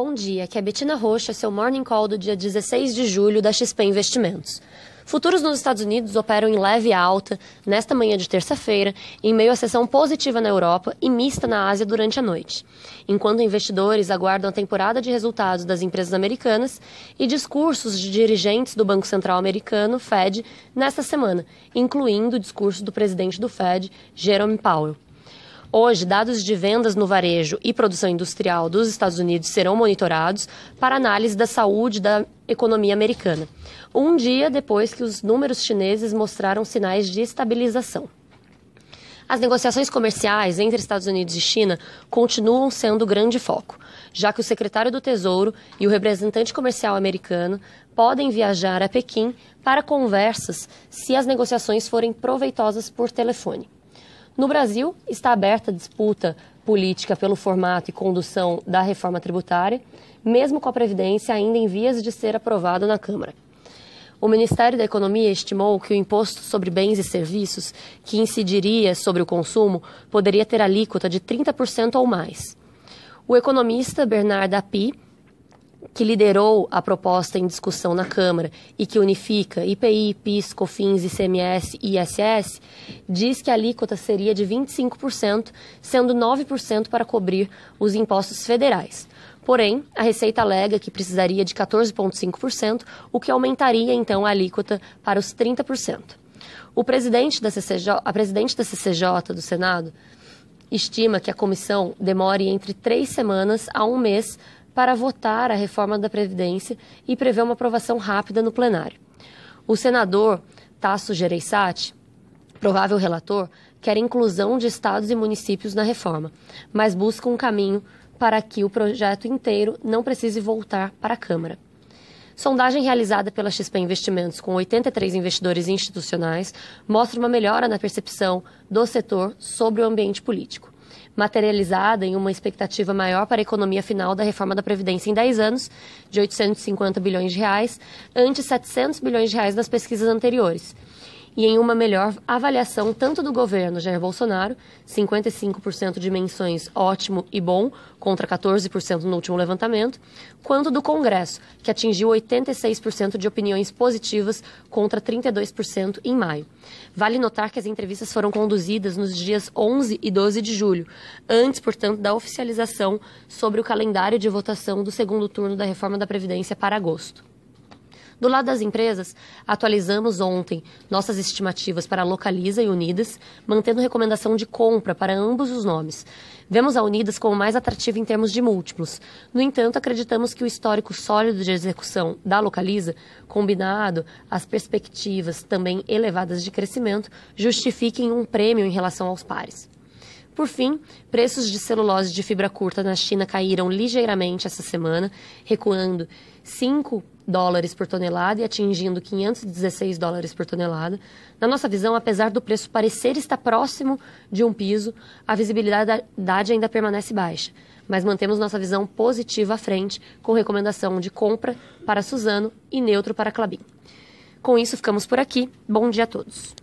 Bom dia, aqui é Betina Rocha, seu Morning Call do dia 16 de julho da XP Investimentos. Futuros nos Estados Unidos operam em leve alta nesta manhã de terça-feira, em meio à sessão positiva na Europa e mista na Ásia durante a noite, enquanto investidores aguardam a temporada de resultados das empresas americanas e discursos de dirigentes do Banco Central americano, Fed, nesta semana, incluindo o discurso do presidente do Fed, Jerome Powell. Hoje, dados de vendas no varejo e produção industrial dos Estados Unidos serão monitorados para análise da saúde da economia americana, um dia depois que os números chineses mostraram sinais de estabilização. As negociações comerciais entre Estados Unidos e China continuam sendo grande foco, já que o secretário do Tesouro e o representante comercial americano podem viajar a Pequim para conversas se as negociações forem proveitosas por telefone. No Brasil, está aberta a disputa política pelo formato e condução da reforma tributária, mesmo com a Previdência ainda em vias de ser aprovada na Câmara. O Ministério da Economia estimou que o imposto sobre bens e serviços, que incidiria sobre o consumo, poderia ter alíquota de 30% ou mais. O economista Bernard Api que liderou a proposta em discussão na Câmara e que unifica IPI, PIS, COFINS, ICMS e ISS, diz que a alíquota seria de 25%, sendo 9% para cobrir os impostos federais. Porém, a Receita alega que precisaria de 14,5%, o que aumentaria então a alíquota para os 30%. O presidente da CCJ, a presidente da CCJ do Senado estima que a comissão demore entre três semanas a um mês para votar a reforma da Previdência e prevê uma aprovação rápida no plenário. O senador Tasso Gereissati, provável relator, quer inclusão de estados e municípios na reforma, mas busca um caminho para que o projeto inteiro não precise voltar para a Câmara. Sondagem realizada pela XP Investimentos com 83 investidores institucionais mostra uma melhora na percepção do setor sobre o ambiente político. Materializada em uma expectativa maior para a economia final da reforma da Previdência em 10 anos, de 850 bilhões de reais, ante 700 bilhões de reais nas pesquisas anteriores e em uma melhor avaliação tanto do governo Jair Bolsonaro, 55% de menções ótimo e bom, contra 14% no último levantamento, quanto do Congresso, que atingiu 86% de opiniões positivas contra 32% em maio. Vale notar que as entrevistas foram conduzidas nos dias 11 e 12 de julho, antes, portanto, da oficialização sobre o calendário de votação do segundo turno da reforma da Previdência para agosto. Do lado das empresas, atualizamos ontem nossas estimativas para Localiza e Unidas, mantendo recomendação de compra para ambos os nomes. Vemos a Unidas como mais atrativa em termos de múltiplos. No entanto, acreditamos que o histórico sólido de execução da Localiza, combinado às perspectivas também elevadas de crescimento, justifiquem um prêmio em relação aos pares. Por fim, preços de celulose de fibra curta na China caíram ligeiramente essa semana, recuando 5 dólares por tonelada e atingindo 516 dólares por tonelada. Na nossa visão, apesar do preço parecer estar próximo de um piso, a visibilidade ainda permanece baixa, mas mantemos nossa visão positiva à frente, com recomendação de compra para Suzano e neutro para Clabin. Com isso, ficamos por aqui. Bom dia a todos.